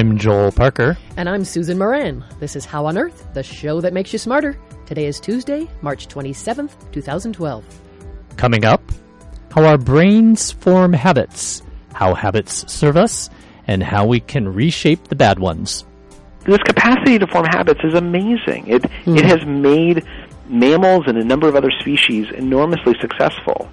I'm Joel Parker. And I'm Susan Moran. This is How on Earth, the show that makes you smarter. Today is Tuesday, March 27th, 2012. Coming up, how our brains form habits, how habits serve us, and how we can reshape the bad ones. This capacity to form habits is amazing. It, mm. it has made mammals and a number of other species enormously successful.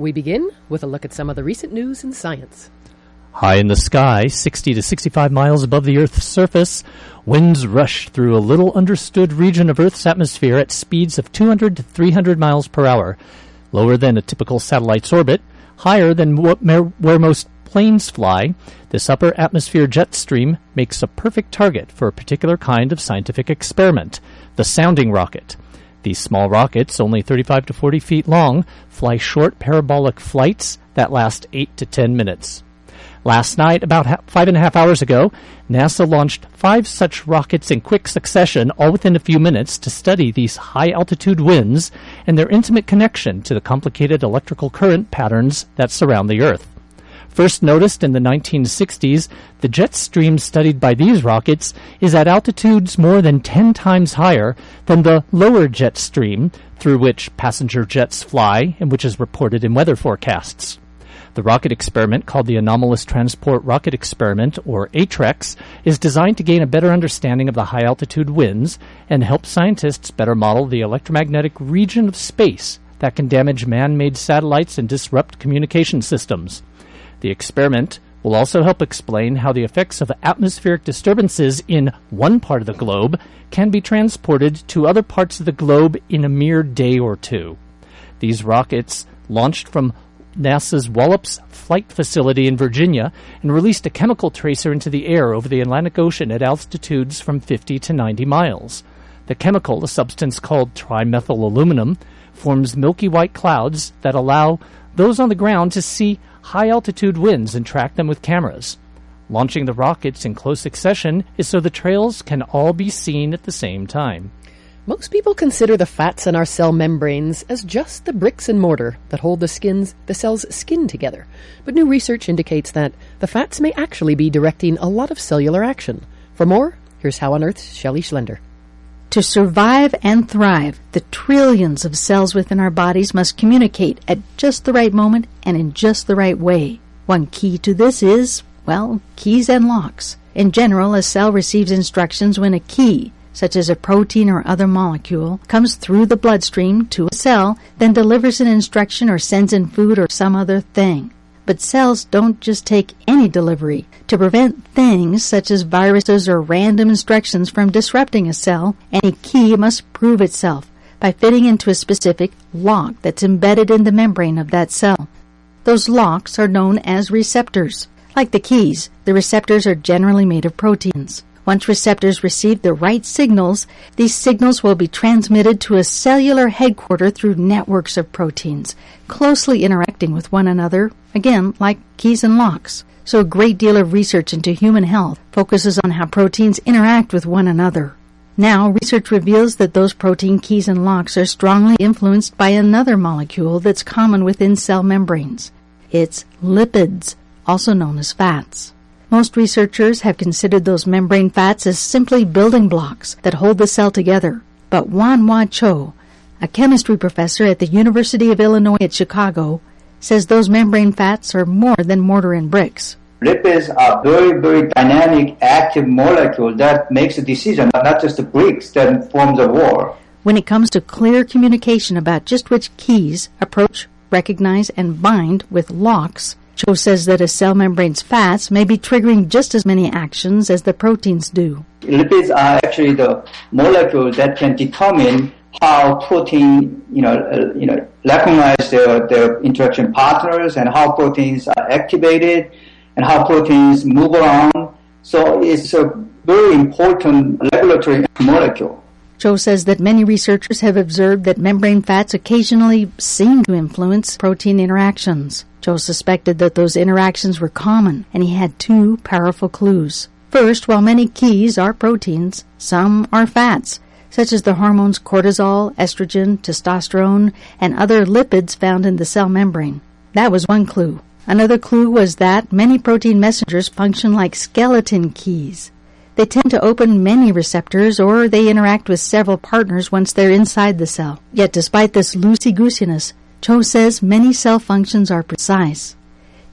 We begin with a look at some of the recent news in science. High in the sky, 60 to 65 miles above the Earth's surface, winds rush through a little understood region of Earth's atmosphere at speeds of 200 to 300 miles per hour, lower than a typical satellite's orbit, higher than where most planes fly. This upper atmosphere jet stream makes a perfect target for a particular kind of scientific experiment, the sounding rocket. These small rockets, only 35 to 40 feet long, fly short parabolic flights that last 8 to 10 minutes. Last night, about five and a half hours ago, NASA launched five such rockets in quick succession, all within a few minutes, to study these high altitude winds and their intimate connection to the complicated electrical current patterns that surround the Earth. First noticed in the 1960s, the jet stream studied by these rockets is at altitudes more than 10 times higher than the lower jet stream through which passenger jets fly and which is reported in weather forecasts. The rocket experiment, called the Anomalous Transport Rocket Experiment, or ATREX, is designed to gain a better understanding of the high altitude winds and help scientists better model the electromagnetic region of space that can damage man made satellites and disrupt communication systems. The experiment will also help explain how the effects of atmospheric disturbances in one part of the globe can be transported to other parts of the globe in a mere day or two. These rockets launched from NASA's Wallops Flight Facility in Virginia and released a chemical tracer into the air over the Atlantic Ocean at altitudes from 50 to 90 miles. The chemical, a substance called trimethyl aluminum, forms milky white clouds that allow those on the ground to see high altitude winds and track them with cameras. Launching the rockets in close succession is so the trails can all be seen at the same time. Most people consider the fats in our cell membranes as just the bricks and mortar that hold the skins the cell's skin together. But new research indicates that the fats may actually be directing a lot of cellular action. For more, here's How on Earth's Shelley Schlender. To survive and thrive, the trillions of cells within our bodies must communicate at just the right moment and in just the right way. One key to this is, well, keys and locks. In general, a cell receives instructions when a key, such as a protein or other molecule, comes through the bloodstream to a cell, then delivers an instruction or sends in food or some other thing. But cells don't just take any delivery. To prevent things such as viruses or random instructions from disrupting a cell, any key must prove itself by fitting into a specific lock that's embedded in the membrane of that cell. Those locks are known as receptors. Like the keys, the receptors are generally made of proteins. Once receptors receive the right signals, these signals will be transmitted to a cellular headquarter through networks of proteins, closely interacting with one another, again, like keys and locks. So a great deal of research into human health focuses on how proteins interact with one another. Now, research reveals that those protein keys and locks are strongly influenced by another molecule that's common within cell membranes. It's lipids, also known as fats. Most researchers have considered those membrane fats as simply building blocks that hold the cell together. But Wonhwa Cho, a chemistry professor at the University of Illinois at Chicago, says those membrane fats are more than mortar and bricks. Lipids are very, very dynamic, active molecule that makes a decision, not just the bricks that form the wall. When it comes to clear communication about just which keys approach, recognize, and bind with locks, Cho says that a cell membrane's fats may be triggering just as many actions as the proteins do. Lipids are actually the molecule that can determine how protein, you know, uh, you know, recognize their, their interaction partners and how proteins are activated and how proteins move around. So it's a very important regulatory molecule. Cho says that many researchers have observed that membrane fats occasionally seem to influence protein interactions. Cho suspected that those interactions were common, and he had two powerful clues. First, while many keys are proteins, some are fats, such as the hormones cortisol, estrogen, testosterone, and other lipids found in the cell membrane. That was one clue. Another clue was that many protein messengers function like skeleton keys. They tend to open many receptors or they interact with several partners once they're inside the cell. Yet despite this loosey-goosiness, Cho says many cell functions are precise.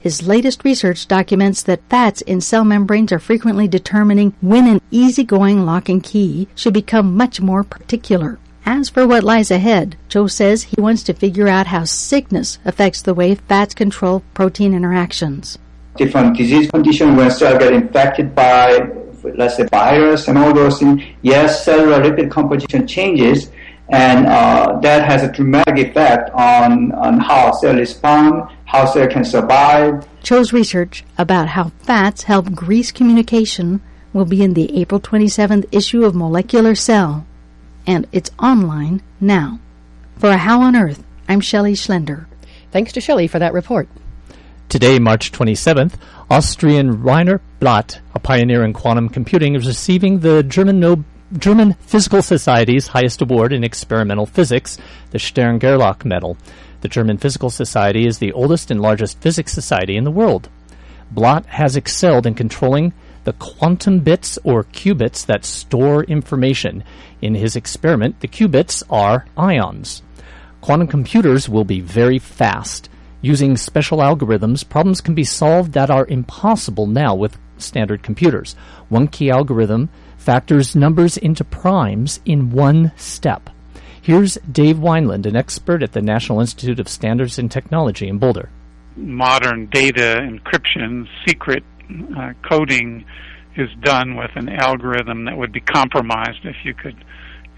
His latest research documents that fats in cell membranes are frequently determining when an easygoing lock and key should become much more particular. As for what lies ahead, Cho says he wants to figure out how sickness affects the way fats control protein interactions. Different disease conditions when cells get infected by let's say virus and all those things, yes, cellular lipid composition changes, and uh, that has a dramatic effect on, on how cells respond, how cells can survive. Cho's research about how fats help grease communication will be in the April 27th issue of Molecular Cell, and it's online now. For a How on Earth, I'm Shelley Schlender. Thanks to Shelley for that report. Today, March 27th, Austrian Rainer Blatt, a pioneer in quantum computing, is receiving the German, no- German Physical Society's highest award in experimental physics, the Stern Gerlach Medal. The German Physical Society is the oldest and largest physics society in the world. Blatt has excelled in controlling the quantum bits or qubits that store information. In his experiment, the qubits are ions. Quantum computers will be very fast. Using special algorithms, problems can be solved that are impossible now with standard computers. One key algorithm factors numbers into primes in one step. Here's Dave Wineland, an expert at the National Institute of Standards and Technology in Boulder. Modern data encryption, secret uh, coding is done with an algorithm that would be compromised if you could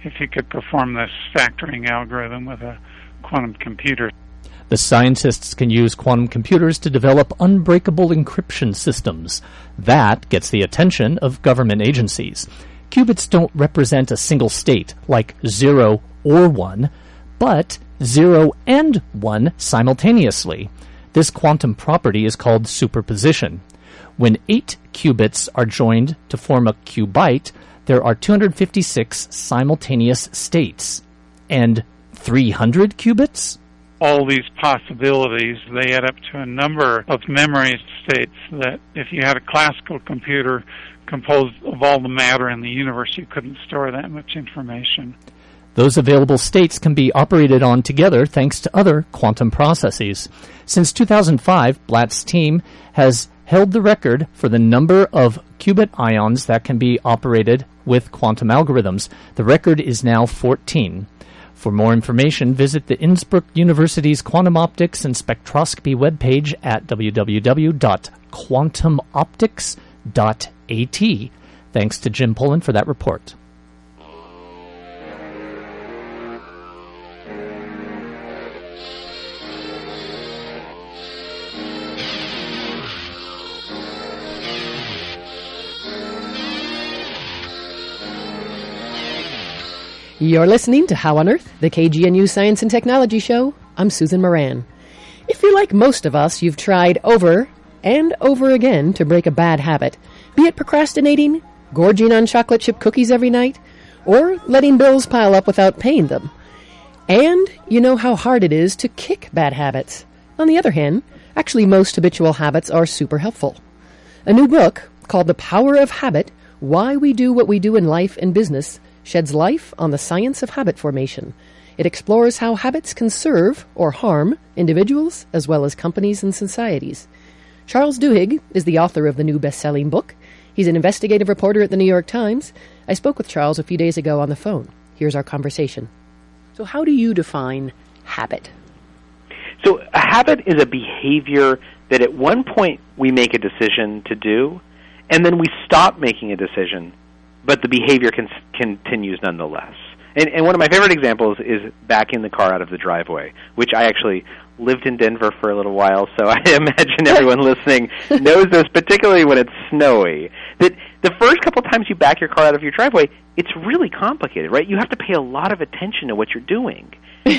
if you could perform this factoring algorithm with a quantum computer. The scientists can use quantum computers to develop unbreakable encryption systems. That gets the attention of government agencies. Qubits don't represent a single state, like 0 or 1, but 0 and 1 simultaneously. This quantum property is called superposition. When 8 qubits are joined to form a qubyte, there are 256 simultaneous states. And 300 qubits? All these possibilities, they add up to a number of memory states that if you had a classical computer composed of all the matter in the universe, you couldn't store that much information. Those available states can be operated on together thanks to other quantum processes. Since 2005, Blatt's team has held the record for the number of qubit ions that can be operated with quantum algorithms. The record is now 14. For more information, visit the Innsbruck University's Quantum Optics and Spectroscopy webpage at www.quantumoptics.at. Thanks to Jim Pullen for that report. You're listening to How on Earth, the KGNU Science and Technology Show. I'm Susan Moran. If you're like most of us, you've tried over and over again to break a bad habit, be it procrastinating, gorging on chocolate chip cookies every night, or letting bills pile up without paying them. And you know how hard it is to kick bad habits. On the other hand, actually most habitual habits are super helpful. A new book called The Power of Habit Why We Do What We Do in Life and Business sheds light on the science of habit formation. It explores how habits can serve or harm individuals as well as companies and societies. Charles Duhigg is the author of the new best-selling book. He's an investigative reporter at the New York Times. I spoke with Charles a few days ago on the phone. Here's our conversation. So how do you define habit? So a habit is a behavior that at one point we make a decision to do, and then we stop making a decision but the behavior con- continues nonetheless. And, and one of my favorite examples is backing the car out of the driveway, which I actually lived in Denver for a little while, so I imagine everyone listening knows this, particularly when it's snowy. that the first couple times you back your car out of your driveway, it's really complicated, right? You have to pay a lot of attention to what you're doing.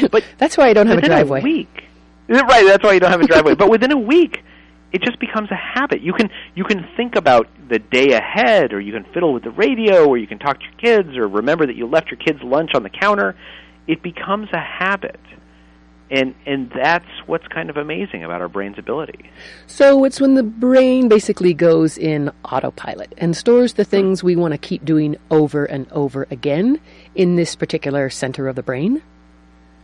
But That's why I don't have a driveway. a week, right? That's why you don't have a driveway. but within a week, it just becomes a habit. You can you can think about the day ahead, or you can fiddle with the radio, or you can talk to your kids, or remember that you left your kids' lunch on the counter. It becomes a habit, and and that's what's kind of amazing about our brain's ability. So it's when the brain basically goes in autopilot and stores the things we want to keep doing over and over again in this particular center of the brain.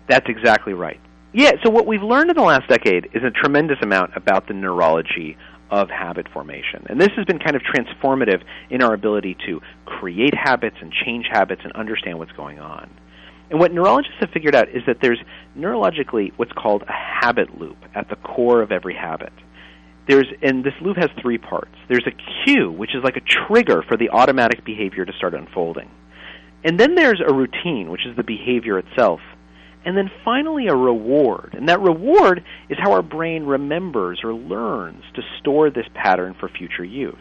That's exactly right. Yeah, so what we've learned in the last decade is a tremendous amount about the neurology of habit formation. And this has been kind of transformative in our ability to create habits and change habits and understand what's going on. And what neurologists have figured out is that there's neurologically what's called a habit loop at the core of every habit. There's and this loop has three parts. There's a cue, which is like a trigger for the automatic behavior to start unfolding. And then there's a routine, which is the behavior itself. And then finally, a reward. And that reward is how our brain remembers or learns to store this pattern for future use.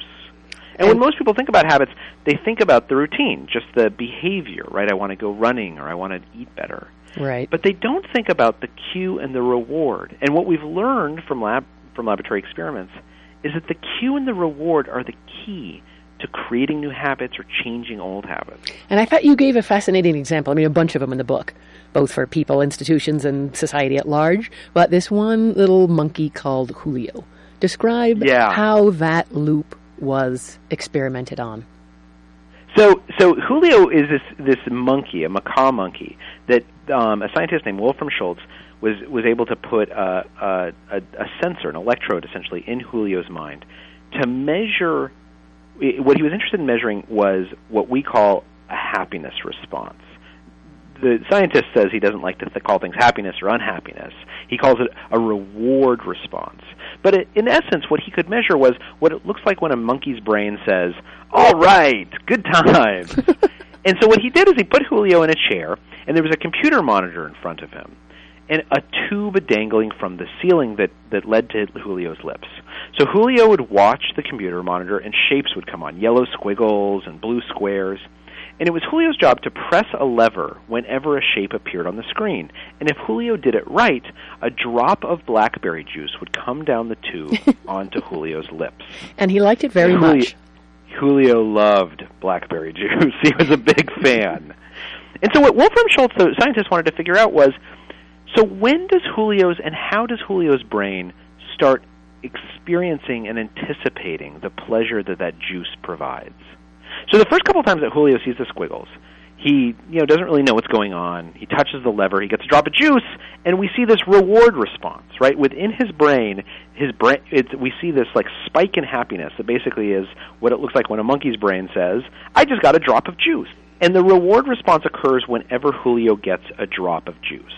And when most people think about habits, they think about the routine, just the behavior, right? I want to go running or I want to eat better. Right. But they don't think about the cue and the reward. And what we've learned from lab from laboratory experiments is that the cue and the reward are the key to creating new habits or changing old habits. And I thought you gave a fascinating example. I mean, a bunch of them in the book, both for people, institutions, and society at large. But this one little monkey called Julio. Describe Yeah. how that loop was experimented on. So, so Julio is this this monkey, a macaque monkey, that um, a scientist named Wolfram Schultz was was able to put a, a, a, a sensor, an electrode, essentially, in Julio's mind to measure. What he was interested in measuring was what we call a happiness response. The scientist says he doesn't like to th- call things happiness or unhappiness. He calls it a reward response. But it, in essence, what he could measure was what it looks like when a monkey's brain says, "All right, good time." and so what he did is he put Julio in a chair, and there was a computer monitor in front of him, and a tube dangling from the ceiling that that led to Julio's lips. So Julio would watch the computer monitor, and shapes would come on, yellow squiggles and blue squares. And it was Julio's job to press a lever whenever a shape appeared on the screen. And if Julio did it right, a drop of blackberry juice would come down the tube onto Julio's lips. And he liked it very Julio, much. Julio loved blackberry juice. he was a big fan. And so what Wolfram Schultz, the scientist, wanted to figure out was, so when does Julio's and how does Julio's brain start experiencing and anticipating the pleasure that that juice provides? So the first couple of times that Julio sees the squiggles, he you know doesn't really know what's going on. He touches the lever, he gets a drop of juice, and we see this reward response right within his brain. His brain, it's, we see this like spike in happiness that basically is what it looks like when a monkey's brain says, "I just got a drop of juice." And the reward response occurs whenever Julio gets a drop of juice.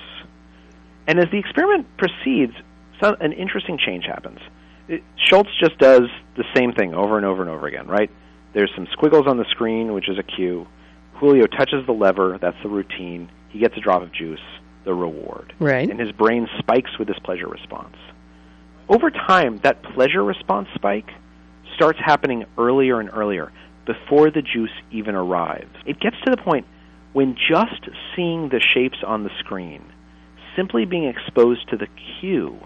And as the experiment proceeds, some, an interesting change happens. It, Schultz just does the same thing over and over and over again, right? There's some squiggles on the screen, which is a cue. Julio touches the lever, that's the routine. He gets a drop of juice, the reward. Right. And his brain spikes with this pleasure response. Over time, that pleasure response spike starts happening earlier and earlier before the juice even arrives. It gets to the point when just seeing the shapes on the screen, simply being exposed to the cue,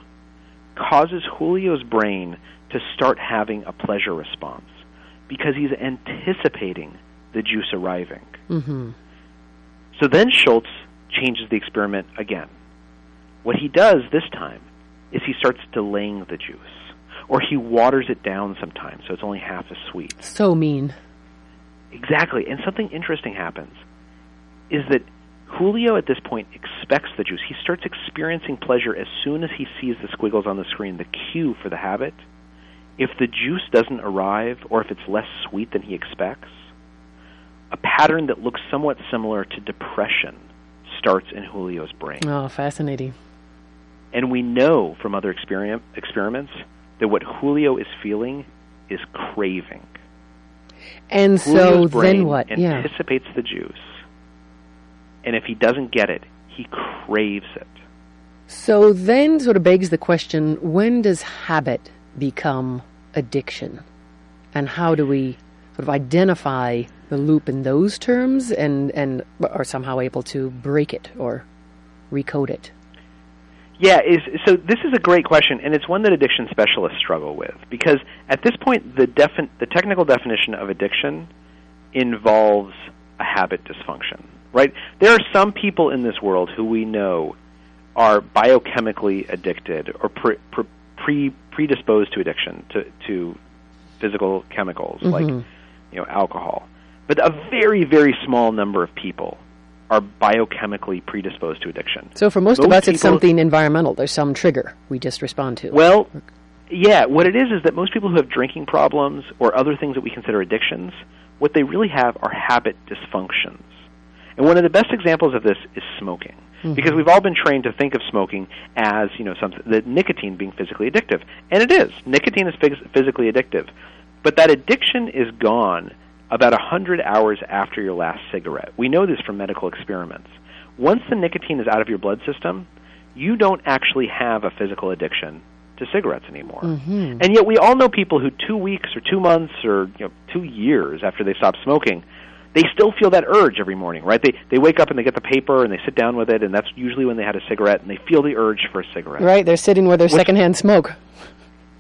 causes Julio's brain to start having a pleasure response because he's anticipating the juice arriving. hmm So then Schultz changes the experiment again. What he does this time is he starts delaying the juice, or he waters it down sometimes so it's only half as sweet. So mean. Exactly. And something interesting happens is that Julio at this point expects the juice. He starts experiencing pleasure as soon as he sees the squiggles on the screen, the cue for the habit. If the juice doesn't arrive or if it's less sweet than he expects, a pattern that looks somewhat similar to depression starts in Julio's brain. Oh, fascinating. And we know from other experiment, experiments that what Julio is feeling is craving. And so Julio's brain then what? Yeah. anticipates the juice, and if he doesn't get it, he craves it. So then sort of begs the question when does habit become addiction? And how do we sort of identify the loop in those terms and, and are somehow able to break it or recode it? Yeah, is, so this is a great question, and it's one that addiction specialists struggle with because at this point, the, defin- the technical definition of addiction involves a habit dysfunction, right? There are some people in this world who we know are biochemically addicted or pre, pre, predisposed to addiction to, to physical chemicals mm-hmm. like you know alcohol. But a very very small number of people are biochemically predisposed to addiction. So for most, most of us, it's something environmental. There's some trigger we just respond to. Well, yeah. What it is is that most people who have drinking problems or other things that we consider addictions, what they really have are habit dysfunctions. And one of the best examples of this is smoking. Mm-hmm. Because we've all been trained to think of smoking as, you know, something, the nicotine being physically addictive. And it is. Nicotine is phys- physically addictive. But that addiction is gone about 100 hours after your last cigarette. We know this from medical experiments. Once the nicotine is out of your blood system, you don't actually have a physical addiction to cigarettes anymore. Mm-hmm. And yet we all know people who 2 weeks or 2 months or you know 2 years after they stop smoking, they still feel that urge every morning, right? They they wake up and they get the paper and they sit down with it and that's usually when they had a cigarette and they feel the urge for a cigarette. Right, they're sitting their Which, secondhand smoke.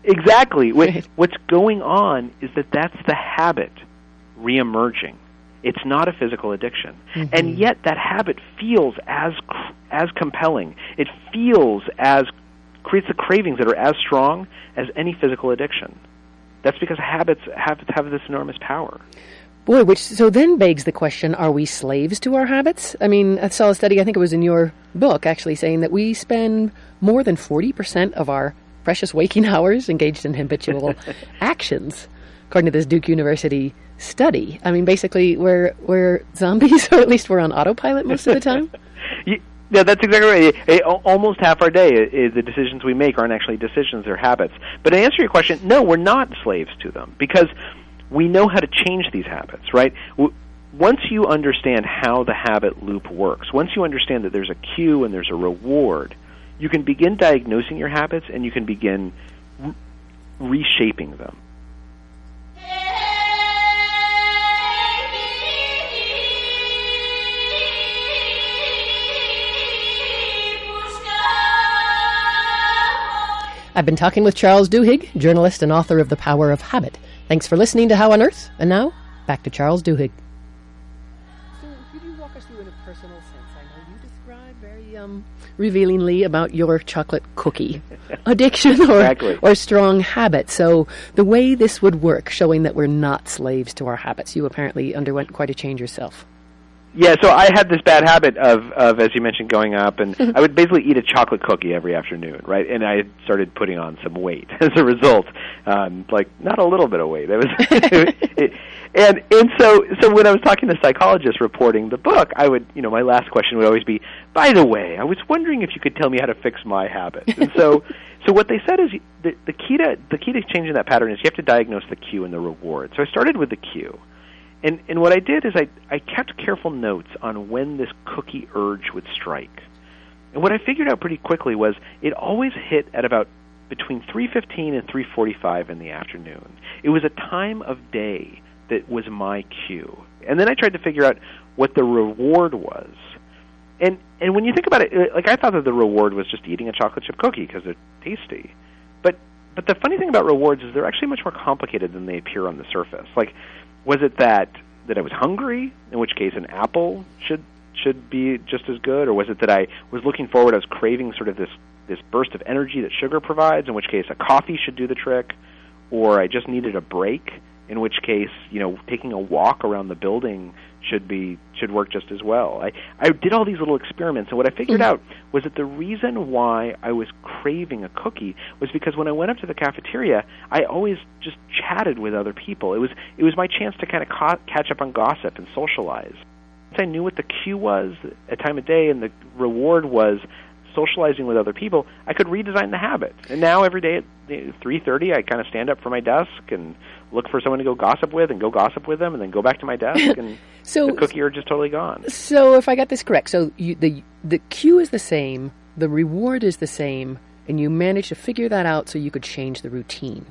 Exactly. Right. What's going on is that that's the habit reemerging. It's not a physical addiction, mm-hmm. and yet that habit feels as as compelling. It feels as creates the cravings that are as strong as any physical addiction. That's because habits have have this enormous power. Boy, which so then begs the question: Are we slaves to our habits? I mean, I saw a study. I think it was in your book, actually, saying that we spend more than forty percent of our precious waking hours engaged in habitual actions, according to this Duke University study. I mean, basically, we're we're zombies, or at least we're on autopilot most of the time. yeah, that's exactly right. It, it, almost half our day, the decisions we make aren't actually decisions; they're habits. But to answer your question, no, we're not slaves to them because we know how to change these habits. Right? Once you understand how the habit loop works, once you understand that there's a cue and there's a reward, you can begin diagnosing your habits and you can begin re- reshaping them. I've been talking with Charles Duhigg, journalist and author of The Power of Habit. Thanks for listening to How on Earth. And now, back to Charles Duhigg. So, could you walk us through in a personal sense? I know you describe very um, revealingly about your chocolate cookie addiction or, exactly. or strong habit. So, the way this would work, showing that we're not slaves to our habits, you apparently underwent quite a change yourself. Yeah, so I had this bad habit of, of as you mentioned, going up, and I would basically eat a chocolate cookie every afternoon, right? And I started putting on some weight as a result, um, like not a little bit of weight. It was, it, and and so so when I was talking to psychologists reporting the book, I would, you know, my last question would always be, by the way, I was wondering if you could tell me how to fix my habit. And so so what they said is the the key to the key to changing that pattern is you have to diagnose the cue and the reward. So I started with the cue and and what I did is I I kept careful notes on when this cookie urge would strike. And what I figured out pretty quickly was it always hit at about between 3:15 and 3:45 in the afternoon. It was a time of day that was my cue. And then I tried to figure out what the reward was. And and when you think about it, uh, like I thought that the reward was just eating a chocolate chip cookie because they're tasty. But but the funny thing about rewards is they're actually much more complicated than they appear on the surface. Like was it that that I was hungry, in which case an apple should should be just as good, or was it that I was looking forward, I was craving sort of this this burst of energy that sugar provides, in which case a coffee should do the trick, or I just needed a break, in which case you know taking a walk around the building should be should work just as well. I I did all these little experiments, and what I figured mm-hmm. out was that the reason why I was craving a cookie was because when I went up to the cafeteria, I always just chatted with other people. It was it was my chance to kind of ca- catch up on gossip and socialize. Once I knew what the cue was, a time of day, and the reward was socializing with other people, I could redesign the habit. And now every day at 3:30, I kind of stand up from my desk and look for someone to go gossip with, and go gossip with them, and then go back to my desk, and so, the cookie urge is totally gone. So, if I got this correct, so you, the the cue is the same, the reward is the same, and you managed to figure that out so you could change the routine.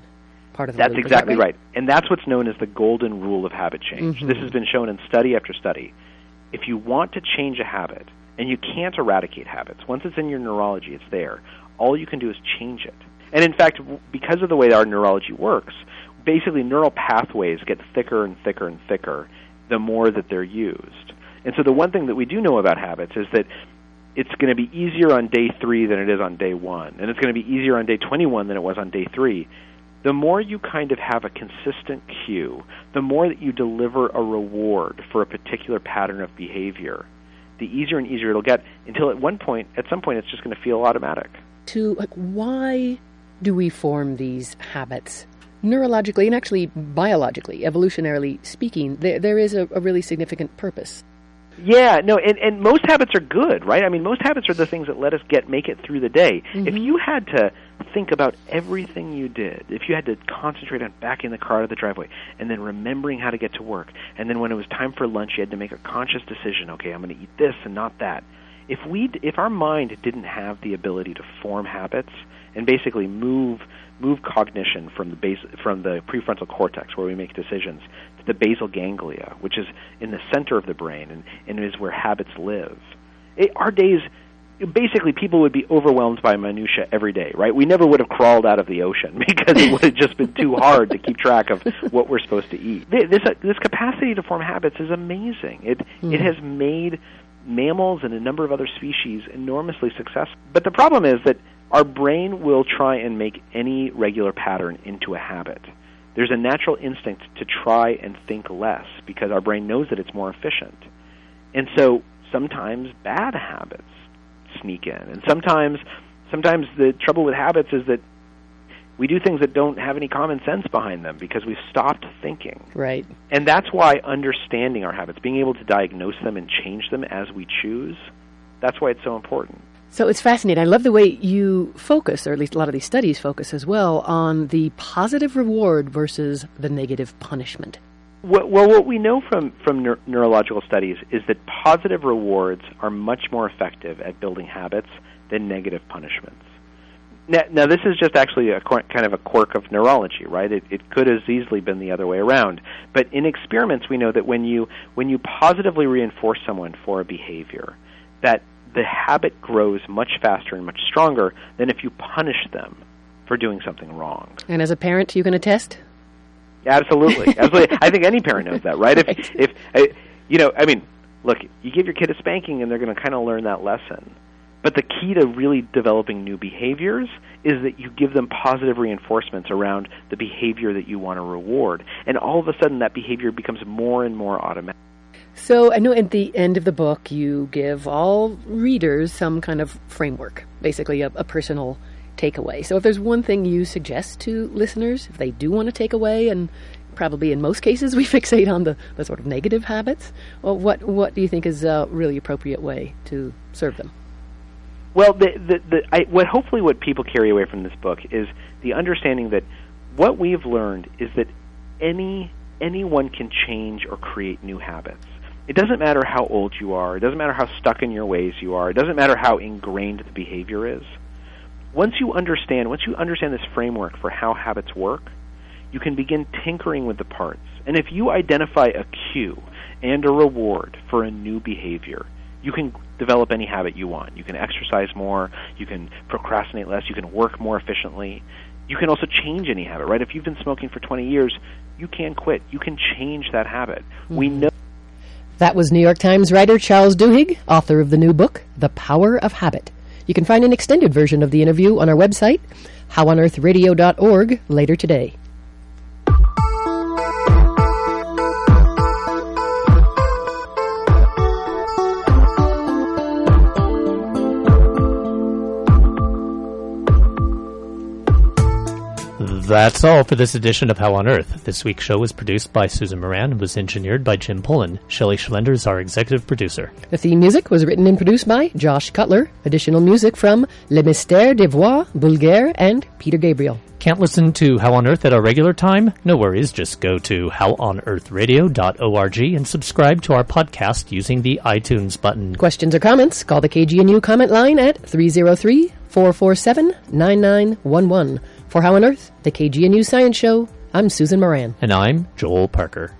part of the That's loop. Exactly that right. And that's what's known as the golden rule of habit change. Mhm. This has been shown in study after study. If you want to change a habit, and you can't eradicate habits, once it's in your neurology, it's there. All you can do is change it. And in fact, because of the way our neurology works, basically neural pathways get thicker and thicker and thicker the more that they're used. And so the one thing that we do know about habits is that it's going to be easier on day 3 than it is on day 1, and it's going to be easier on day 21 than it was on day 3 the more you kind of have a consistent cue, the more that you deliver a reward for a particular pattern of behavior, the easier and easier it'll get until at one point, at some point, it's just going to feel automatic. to like why do we form these habits neurologically and actually biologically evolutionarily speaking there, there is a, a really significant purpose Yeah, no, and, and most habits are good, right? I mean, most habits are the things that let us get make it through the day. If mm-hmm. you had to think about everything you did, if you had to concentrate on backing the car out of the driveway, and then remembering how to get to work, and then when it was time for lunch, you had to make a conscious decision. Okay, I'm going to eat this and not that. If we, if our mind didn't have the ability to form habits and basically move move cognition from the base from the prefrontal cortex where we make decisions to the basal ganglia, which is in the center of the brain and, and is where habits live. It, our days basically people would be overwhelmed by minutia every day, right? We never would have crawled out of the ocean because it would have just been too hard to keep track of what we're supposed to eat. This uh, this capacity to form habits is amazing. It it has made mammals and a number of other species enormously successful. But the problem is that our brain will try and make any regular pattern into a habit. There's a natural instinct to try and think less because our brain knows that it's more efficient. And so sometimes bad habits sneak in. And sometimes sometimes the trouble with habits is that we do things that don't have any common sense behind them because we've stopped thinking. right And that's why understanding our habits, being able to diagnose them and change them as we choose, that's why it's so important. So it's fascinating i love the way you focus or at least a lot of these studies focus as well on the positive reward versus the negative punishment Well, what we know from, from neur- neurological studies is that positive rewards are much more effective at building habits than negative punishments. Now, now this is just actually a quir- kind of a quirk of neurology, right? It, it could have easily been the other way around. But in experiments, we know that when you when you positively reinforce someone for a behavior, that the habit grows much faster and much stronger than if you punish them for doing something wrong. and as a parent you can attest Absolutely, absolutely. I think any parent knows that, right? If Right. if uh, you know, I mean, look, you give your kid a spanking, and they're going to kind of learn that lesson. But the key to really developing new behaviors is that you give them positive reinforcements around the behavior that you want to reward, and all of a sudden that behavior becomes more and more automatic. So I know at the end of the book you give all readers some kind of framework, basically a, a personal takeaway. So if there's one thing you suggest to listeners, if they do want to take away, and probably in most cases we fixate on the, the sort of negative habits, well, what what do you think is a really appropriate way to serve them? Well, the, the, the, I, what hopefully what people carry away from this book is the understanding that what we've learned is that any anyone can change or create new habits. It doesn't matter how old you are. It doesn't matter how stuck in your ways you are. It doesn't matter how ingrained the behavior is. Once you understand, once you understand this framework for how habits work, you can begin tinkering with the parts. And if you identify a cue and a reward for a new behavior, you can develop any habit you want. You can exercise more, you can procrastinate less, you can work more efficiently. You can also change any habit, right? If you've been smoking for 20 years, you can quit. You can change that habit. We mm-hmm. know That was New York Times writer Charles Duhigg, author of the new book, The Power of Habit. You can find an extended version of the interview on our website, howonearthradio.org, later today. That's all for this edition of How on Earth. This week's show was produced by Susan Moran and was engineered by Jim Pullen. Shelley Schlender is our executive producer. The theme music was written and produced by Josh Cutler. Additional music from Le Mystère des Voix, Bulgares, and Peter Gabriel. Can't listen to How on Earth at our regular time? No worries, just go to howonearthradio.org and subscribe to our podcast using the iTunes button. Questions or comments? Call the KGNU comment line at 303 447 9911. For How on Earth, the KGNU Science Show, I'm Susan Moran. And I'm Joel Parker.